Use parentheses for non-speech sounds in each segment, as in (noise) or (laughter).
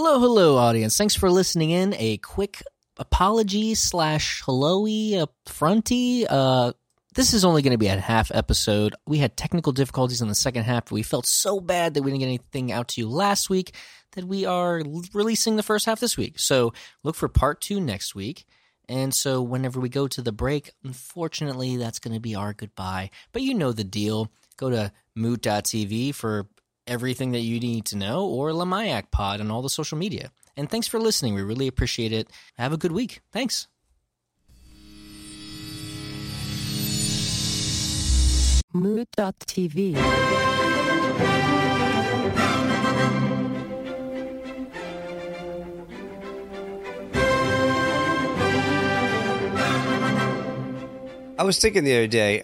Hello, hello, audience. Thanks for listening in. A quick apology slash hello-y, fronty. Uh, this is only going to be a half episode. We had technical difficulties in the second half. We felt so bad that we didn't get anything out to you last week that we are l- releasing the first half this week. So look for part two next week. And so whenever we go to the break, unfortunately, that's going to be our goodbye. But you know the deal. Go to moot.tv for everything that you need to know or Lamayak Pod on all the social media. And thanks for listening. We really appreciate it. Have a good week. Thanks. Mood.tv. I was thinking the other day.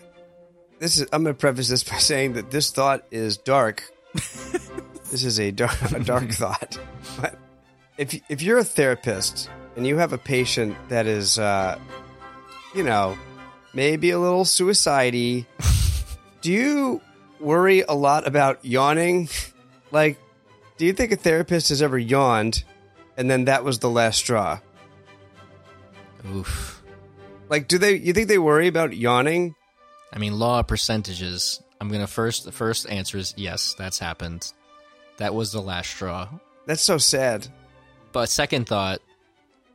This is. I'm going to preface this by saying that this thought is dark. This is a dark, (laughs) a dark thought. But if if you're a therapist and you have a patient that is, uh, you know, maybe a little suicidy, do you worry a lot about yawning? Like, do you think a therapist has ever yawned, and then that was the last straw? Oof. Like, do they? You think they worry about yawning? I mean, law percentages. I'm gonna first. The first answer is yes, that's happened. That was the last straw. That's so sad. But second thought,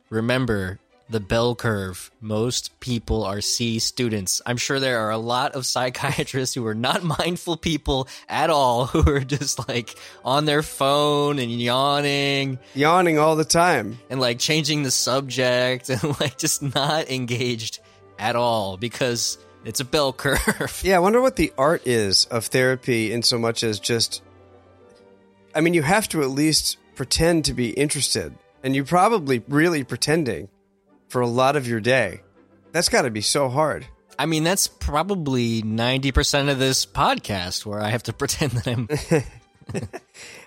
remember the bell curve. Most people are C students. I'm sure there are a lot of psychiatrists who are not (laughs) mindful people at all, (laughs) who are just like on their phone and yawning Yawning all the time. and like changing the subject (laughs) and like just not engaged at all because it's a bell curve. Yeah, I wonder what the art is of therapy in so much as just. I mean, you have to at least pretend to be interested, and you're probably really pretending for a lot of your day. That's got to be so hard. I mean, that's probably 90% of this podcast where I have to (laughs) pretend that I'm. (laughs)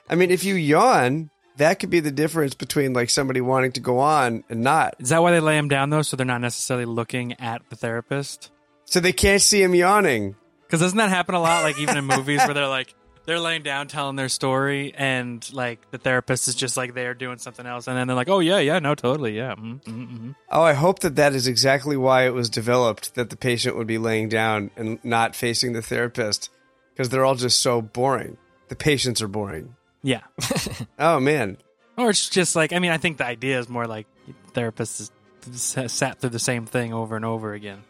I mean, if you yawn, that could be the difference between like somebody wanting to go on and not. Is that why they lay them down though, so they're not necessarily looking at the therapist? So they can't see him yawning. Because doesn't that happen a lot? Like even in movies where they're like they're laying down telling their story, and like the therapist is just like they're doing something else, and then they're like, "Oh yeah, yeah, no, totally, yeah." Mm, mm, mm. Oh, I hope that that is exactly why it was developed that the patient would be laying down and not facing the therapist because they're all just so boring. The patients are boring. Yeah. (laughs) Oh man, Or it's just like I mean, I think the idea is more like therapists is- sat through the same thing over and over again.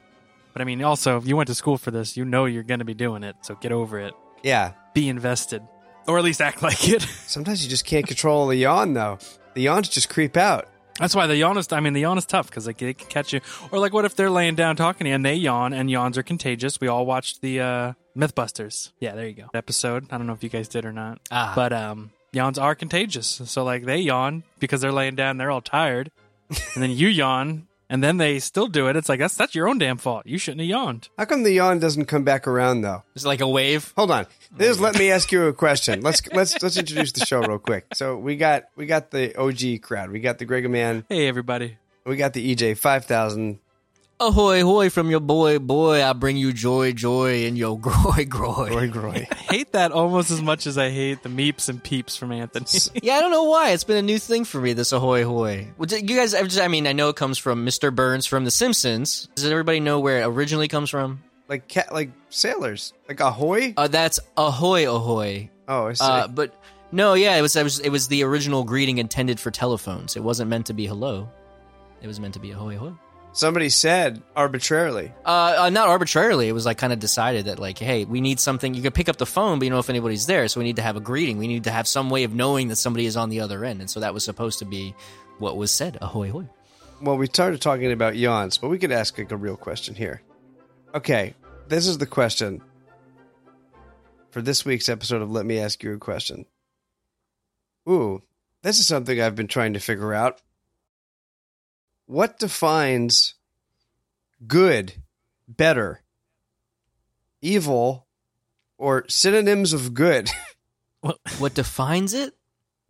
But I mean, also, if you went to school for this, you know you're going to be doing it, so get over it. yeah. Be invested, or at least act (laughs) like it. Sometimes you just can't control the yawn though. The yawns just creep out. That's why the yawn is. I mean, the yawn is tough because like it can catch you. Or like, what if they're laying down talking to you and they yawn and yawns are contagious? We all watched the uh, MythBusters. Yeah, there you go. Episode. I don't know if you guys did or not, Ah. but um, yawns are contagious. So like they yawn because they're laying down, they're all tired, (laughs) and then you yawn, and then they still do it. It's like that's that's your own damn fault. You shouldn't have yawned. How come the yawn doesn't come back around though? It's like a wave. Hold on. This let me ask you a question. Let's (laughs) let's let's introduce the show real quick. So we got we got the OG crowd. We got the Greg Man. Hey everybody. We got the EJ five thousand. Ahoy, hoy from your boy, boy. I bring you joy, joy, and your (laughs) groy, groy. Roy Groy. (laughs) I hate that almost as much as I hate the meeps and peeps from Anthony. Yeah, I don't know why. It's been a new thing for me, this ahoy, hoy. You guys, I just- I mean, I know it comes from Mr. Burns from The Simpsons. Does everybody know where it originally comes from? like cat like sailors. Like ahoy. Uh, that's ahoy, ahoy. Oh, I see. Uh, but no, yeah, it was, it was it was the original greeting intended for telephones. It wasn't meant to be hello. It was meant to be ahoy, ahoy. Somebody said arbitrarily. Uh, uh, not arbitrarily. It was like kind of decided that like, hey, we need something. You could pick up the phone, but you know if anybody's there, so we need to have a greeting. We need to have some way of knowing that somebody is on the other end, and so that was supposed to be what was said. Ahoy, ahoy. Well, we started talking about yawns, but we could ask like a real question here. Okay, this is the question for this week's episode of Let Me Ask You a Question. Ooh, this is something I've been trying to figure out. What defines good, better, evil, or synonyms of good? (laughs) What defines it?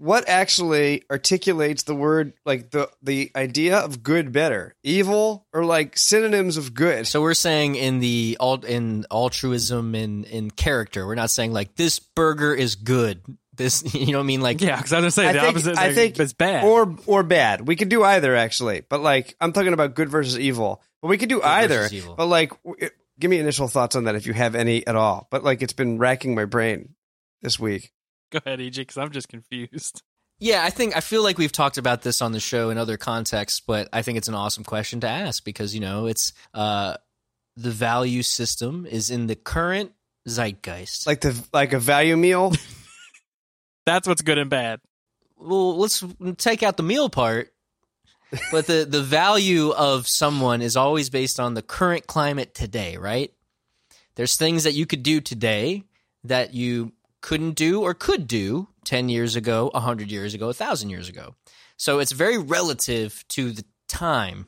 what actually articulates the word like the the idea of good better evil or like synonyms of good So we're saying in the alt in altruism in in character, we're not saying like this burger is good. This, (laughs) you know what I mean? Like, Yeah, because I was gonna say I the think, opposite. I like, think it's bad. or or bad. We could do either actually, but like I'm talking about good versus evil. But we could do either. evil. But like, w- give me initial thoughts on that if you have any at all. But like, it's been racking my brain this week. Go ahead, EJ, because I'm just confused. (laughs) Yeah, I think I feel like we've talked about this on the show in other contexts, but I think it's an awesome question to ask because you know it's uh, the value system is in the current zeitgeist. Like the like a value meal. (laughs) That's what's good and bad. well, let's take out the meal part. But the the value of someone is always based on the current climate today, right? There's things that you could do today that you couldn't do or could do 10 years ago, 100 years ago, 1000 years ago. So it's very relative to the time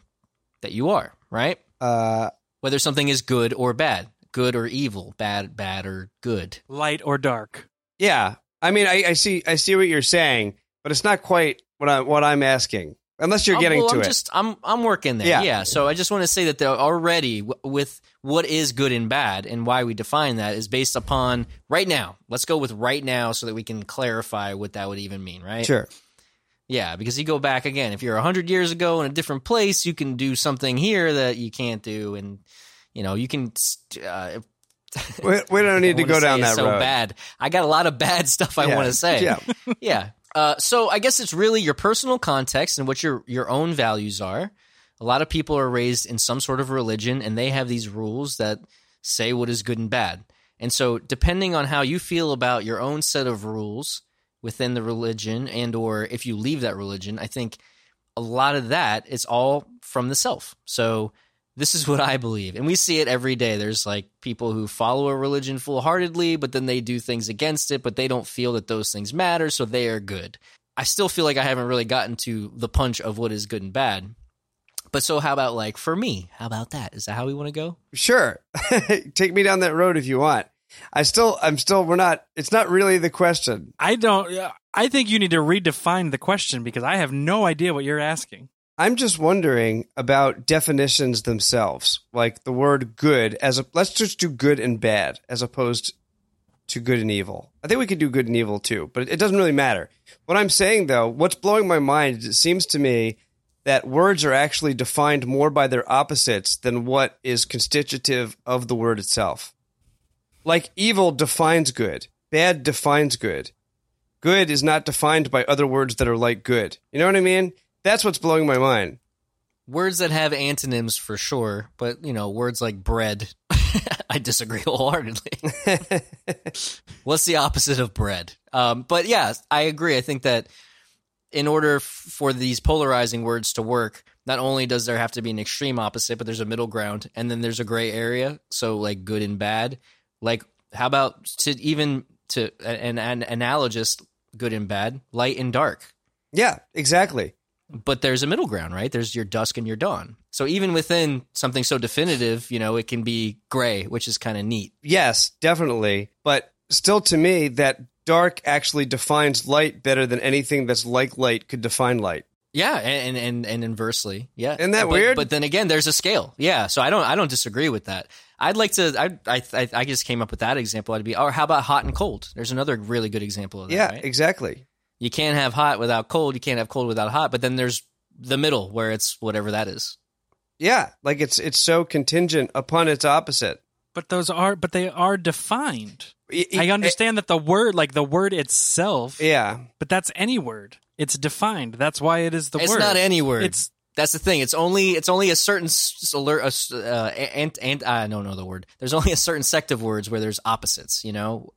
that you are, right? Uh, Whether something is good or bad, good or evil, bad bad or good. Light or dark. yeah. I mean, I, I see I see what you're saying, but it's not quite what I what I'm asking. Unless you're Um, getting well, to I'm it. Just, I'm I'm working there. Yeah. Yeah. So I just want to say that they're already w- with what is good and bad and why we define that is based upon right now. Let's go with right now so that we can clarify what that would even mean, right? Sure. Yeah, because you go back again. If you're hundred years ago in a different place, you can do something here that you can't do, and you know you can. Uh, We, we don't (laughs) need to go down that so road. bad. I got a lot of bad (laughs) stuff I Yeah. want to say. Yeah. (laughs) yeah. Uh, so I guess it's really your personal context and what your your own values are. A lot of people are raised in some sort of religion, and they have these rules that say what is good and bad. And so, depending on how you feel about your own set of rules within the religion, and or if you leave that religion, I think a lot of that is all from the self. So this is what I believe. And we see it every day. There's like people who follow a religion full heartedly, but then they do things against it, but they don't feel that those things matter, so they are good. I still feel like I haven't really gotten to the punch of what is good and bad. But so how about like for me? How about that? Is that how we want to go? Sure. (laughs) Take me down that road if you want. I still I'm still we're not it's not really the question. I don't. I think you need to redefine the question because I have no idea what you're asking. I'm just wondering about definitions themselves. Like the word good as a let's just do good and bad as opposed to good and evil. I think we could do good and evil too, but it doesn't really matter. What I'm saying though, what's blowing my mind is it seems to me that words are actually defined more by their opposites than what is constitutive of the word itself. Like evil defines good, bad defines good. Good is not defined by other words that are like good. You know what I mean? That's what's blowing my mind. Words that have antonyms for sure, but you know, words like bread, (laughs) I disagree (laughs) wholeheartedly. (laughs) What's the opposite of bread? Um, but yeah, I agree. I think that in order f- for these polarizing words to work, not only does there have to be an extreme opposite, but there's a middle ground, and then there's a gray area. So like good and bad. Like how about to even to an, an analogous good and bad, light and dark. Yeah, exactly. But there's a middle ground, right? There's your dusk and your dawn. So even within something so definitive, you know, it can be gray, which is kind of neat. Yes, definitely. But still, to me, that dark actually defines light better than anything that's like light could define light. Yeah, and and and inversely, yeah. Isn't that but, weird? But then again, there's a scale. Yeah, so I don't I don't disagree with that. I'd like to. I I I- just came up with that example. I'd be, or how about hot and cold? There's another really good example of that. yeah, right? exactly. You can't have hot without cold. You can't have cold without hot. But then there's the middle where it's whatever that is. Yeah, like it's it's so contingent upon its opposite. But those are, but they are defined. I- I I- understand that the word, like the word itself, Yeah, but that's any word. It's defined. That's why it is the it's word. It's not any word. It's That's the thing. It's only it's only a certain alert. Uh, uh, and and I don't know the word. There's only a certain sect of words where there's opposites. You know,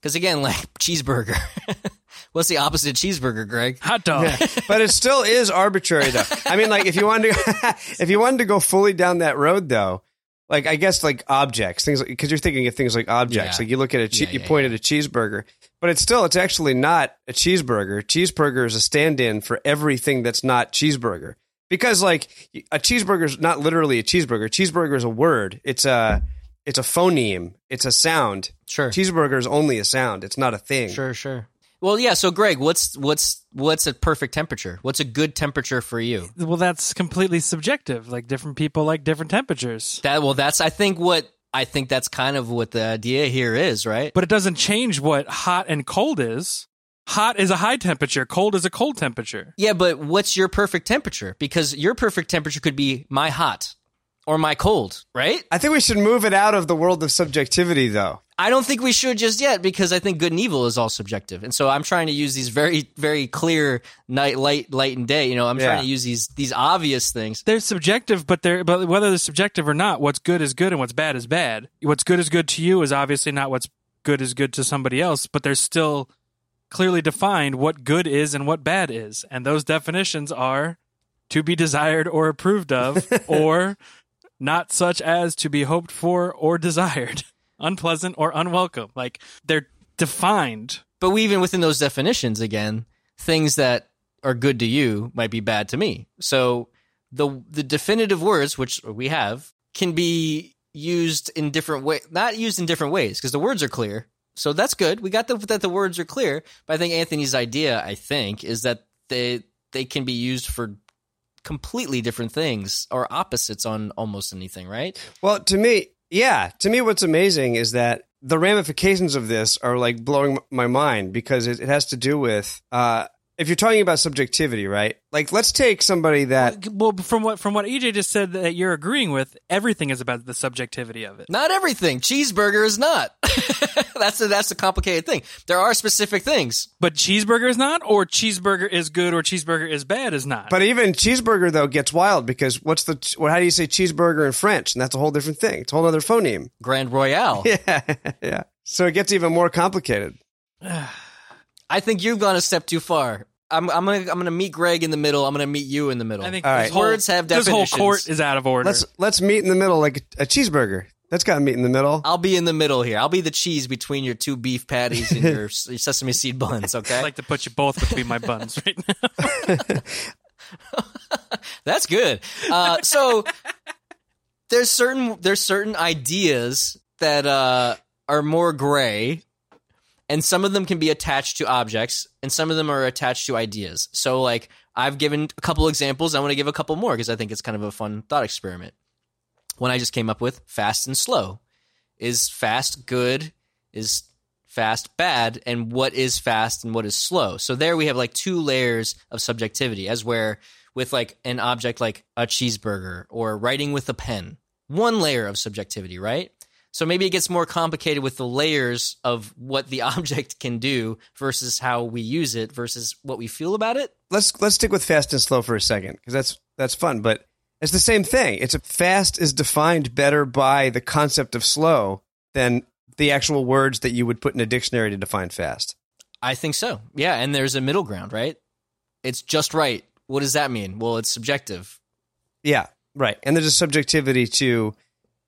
because again, (laughs) like cheeseburger. (laughs) What's the opposite of cheeseburger, Greg? hot dog. but it still is arbitrary though. I mean, like if you wanted to, (laughs) if you wanted to go fully down that road though, like I guess like objects, things because you're thinking of things like objects. Yeah. Like you look at a che- Yeah, you yeah, point at a cheeseburger, but it's still it's actually not a cheeseburger. Cheeseburger is a stand-in for everything that's not cheeseburger. Because like a cheeseburger is not literally a cheeseburger. Cheeseburger is a word. It's a it's a phoneme. It's a sound. Sure, Cheeseburger is only a sound. It's not a thing. sure, sure. Well, yeah. So, Greg, what's what's what's a perfect temperature? What's a good temperature for you? Well, that's completely subjective. Like different people like different temperatures. That well, that's I think what I think that's kind of what the idea here is, right? But it doesn't change what hot and cold is. Hot is a high temperature, cold is a cold temperature. Yeah, but what's your perfect temperature? Because your perfect temperature could be my hot or my cold, right? I think we should move it out of the world of subjectivity, though. I don't think we should just yet because I think good and evil is all subjective. And so I'm trying to use these very, very clear night, light, light and day. You know, I'm Yeah. trying to use these, these obvious things. They're subjective, but they're but whether they're subjective or not, what's good is good and what's bad is bad. What's good is good to you is obviously not what's good is good to somebody else, but there's still clearly defined what good is and what bad is. And those definitions are to be desired or approved of, (laughs) or not such as to be hoped for or desired, (laughs) unpleasant or unwelcome. Like they're defined. But we, even within those definitions, again, things that are good to you might be bad to me. So the the definitive words, which we have, can be used in different way, not used in different ways because the words are clear. So that's good. We got the, that the words are clear. But I think Anthony's idea, I think, is that they they can be used for completely different things or opposites on almost anything, right? Well, to me, yeah, to me, what's amazing is that the ramifications of this are like blowing my mind because it, it has to do with uh, if you're talking about subjectivity, right? Like, let's take somebody that Well, from what from what EJ just said that you're agreeing with, everything is about the subjectivity of it. Not everything. Cheeseburger is not. (laughs) that's a, that's a complicated thing. There are specific things. But cheeseburger is not, or cheeseburger is good, or cheeseburger is bad is not. But even cheeseburger though gets wild because what's the what? How do you say cheeseburger in French? And that's a whole different thing. It's a whole other phoneme. Grand Royale. (laughs) Yeah, yeah. So it gets even more complicated. (sighs) I think you've gone a step too far. I'm, I'm gonna I'm gonna meet Greg in the middle. I'm gonna meet you in the middle. I think All this right. whole, Words have this whole definitions. court is out of order. Let's let's meet in the middle like a, a cheeseburger. That's got to meet in the middle. I'll be in the middle here. I'll be the cheese between your two beef patties and your, (laughs) your sesame seed buns. Okay, I'd like to put you both between my buns right now. (laughs) that's good. Uh, so there's certain there's certain ideas that uh, are more gray, and some of them can be attached to objects, and some of them are attached to ideas. So like I've given a couple examples. I want to give a couple more because I think it's kind of a fun thought experiment. One I just came up with: fast and slow. Is fast good? Is fast bad? And what is fast and what is slow? So there we have like two layers of subjectivity, as where with like an object like a cheeseburger or writing with a pen, one layer of subjectivity, right? So maybe it gets more complicated with the layers of what the (laughs) object can do versus how we use it versus what we feel about it. let's let's stick with fast and slow for a second because that's that's fun. But it's the same thing. It's a fast is defined better by the concept of slow than the actual words that you would put in a dictionary to define fast. I think so. Yeah, and there's a middle ground, right? It's just right. What does that mean? Well, it's subjective. Yeah, right. And there's a subjectivity to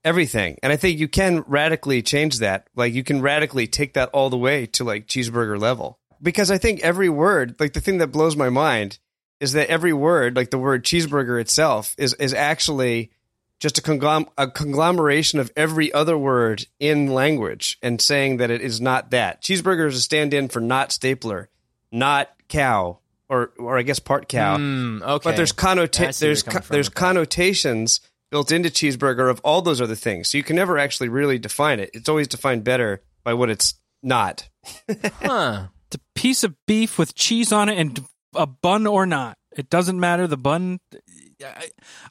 everything. And I think you can radically change that. Like you can radically take that all the way to like cheeseburger level. Because I think every word, like the thing that blows my mind is that every word, like the word cheeseburger itself, is is actually just a, conglom- a conglomeration of every other word in language and saying that it is not that. Cheeseburger is a stand in for not stapler, not cow, or or I guess part cow. Hmm, okay. But there's connota- there's co- there's with that. Connotations built into cheeseburger of all those other things. So you can never actually really define it. It's always defined better by what it's not. (laughs) huh. It's a piece of beef with cheese on it and a bun or not. It doesn't matter. The bun. I,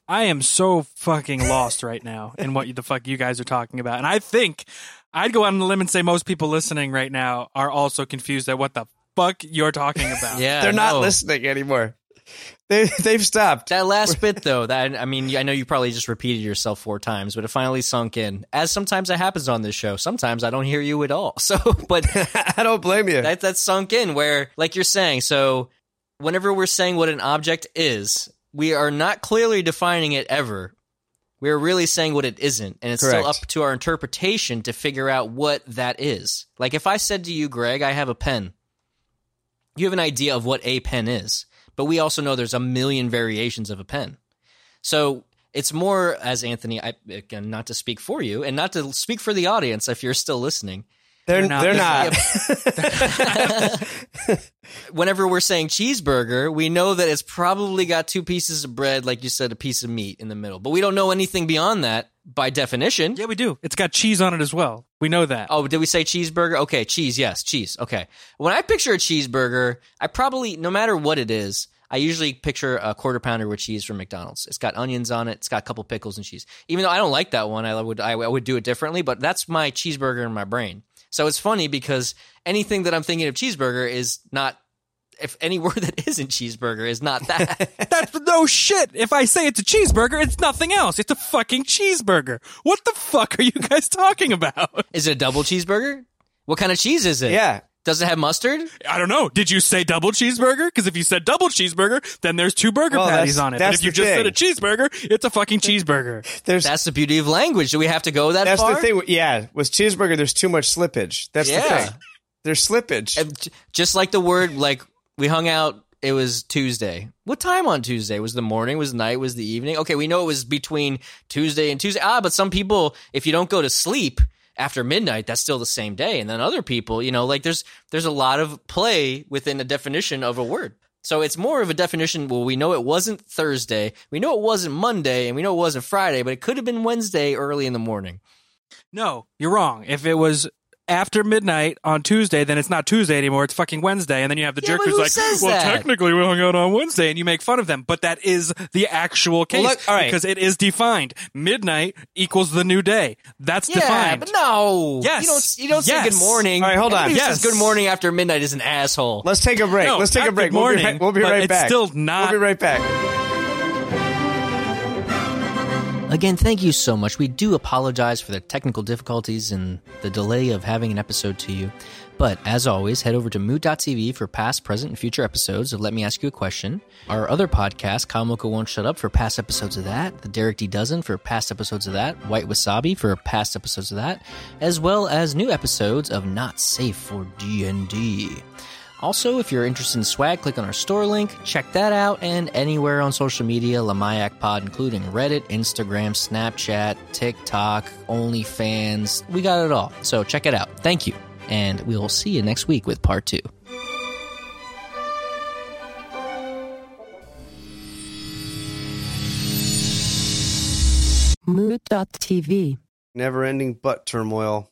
I am so fucking lost right now in what the fuck you guys are talking about. And I think I'd go out on the limb and say most people listening right now are also confused at what the fuck you're talking about. (laughs) Yeah, They're not no. listening anymore. (laughs) They they've stopped. That last (laughs) bit, though, that I mean, I know you probably just repeated yourself four times, but it finally sunk in. As sometimes that happens on this show. Sometimes I don't hear you at all. (laughs) So, but I don't blame you. that that's sunk in. Where, like you're saying, so whenever we're saying what an object is, we are not clearly defining it ever. We're really saying what it isn't, and it's still up to our interpretation to figure out what that is. Like if I said to you, Greg, I have a pen. You have an idea of what a pen is, but we also know there's a million variations of a pen. So it's more, as Anthony, I, again, not to speak for you and not to speak for the audience if you're still listening. They're They're not. they're not. (laughs) Whenever we're saying cheeseburger, we know that it's probably got two pieces of bread, like you said, a piece of meat in the middle. But we don't know anything beyond that by definition. Yeah, we do. It's got cheese on it as well. We know that. Oh, did we say cheeseburger? Okay, cheese. Yes, cheese. Okay. When I picture a cheeseburger, I probably, no matter what it is, I usually picture a quarter pounder with cheese from McDonald's. It's got onions on it. It's got a couple pickles and cheese. Even though I don't like that one, I would I would do it differently. But that's my cheeseburger in my brain. So it's funny because anything that I'm thinking of cheeseburger is not. If any (laughs) word that isn't cheeseburger is not that. (laughs) That's no shit. If I say it's a cheeseburger, it's nothing else. It's a fucking cheeseburger. What the fuck are you guys talking about? is it a double cheeseburger? What kind of cheese is it? yeah. Does it have mustard? I don't know. Did you say double cheeseburger? Because if you said double cheeseburger, then there's two burger Well, patties on it. But that's if you the just said a cheeseburger, it's a fucking cheeseburger. (laughs) There's That's the beauty of language. Do we have to go that that's far? That's the thing. Yeah, with cheeseburger, there's too much slippage. That's the thing. There's slippage. And just like the word like we hung out it was tuesday what time on tuesday was the morning was the night was the evening okay we know it was between tuesday and tuesday ah but some people if you don't go to sleep after midnight that's still the same day. And then other people you know like there's there's a lot of play within a definition of a word. So it's more of a definition well we know it wasn't thursday we know it wasn't monday and we know it wasn't friday but it could have been wednesday early in the morning. No, you're wrong. If it was after midnight on Tuesday, then it's not Tuesday anymore. It's fucking Wednesday. And then you have the Yeah, jerk who's who like, well, that? technically we hung out on Wednesday and you make fun of them. But that is the actual case look, all right. because it is defined. Midnight equals the new day. That's yeah defined. but no Yes. you don't you don't say good morning All right, hold on. Anybody Yes. says good morning after midnight is an asshole Let's take a break. No, Let's take a break. good We'll be morning, right, we'll be but right it's back. still not- We'll be right back. Again, thank you so much. We do apologize for the technical difficulties and the delay of having an episode to you. But as always, head over to mood.tv for past, present, and future episodes of Let Me Ask You a Question. Our other podcast, Mocha Won't Shut Up, for past episodes of that. The Derek D. Dozen for past episodes of that. White Wasabi for past episodes of that. As well as new episodes of Not Safe for D&D. Also, if you're interested in swag, click on our store link, check that out, and anywhere on social media, Lamayak Pod, including Reddit, Instagram, Snapchat, TikTok, OnlyFans. We got it all. So check it out. Thank you. And we'll see you next week with part two. Mood.tv. Never ending butt turmoil.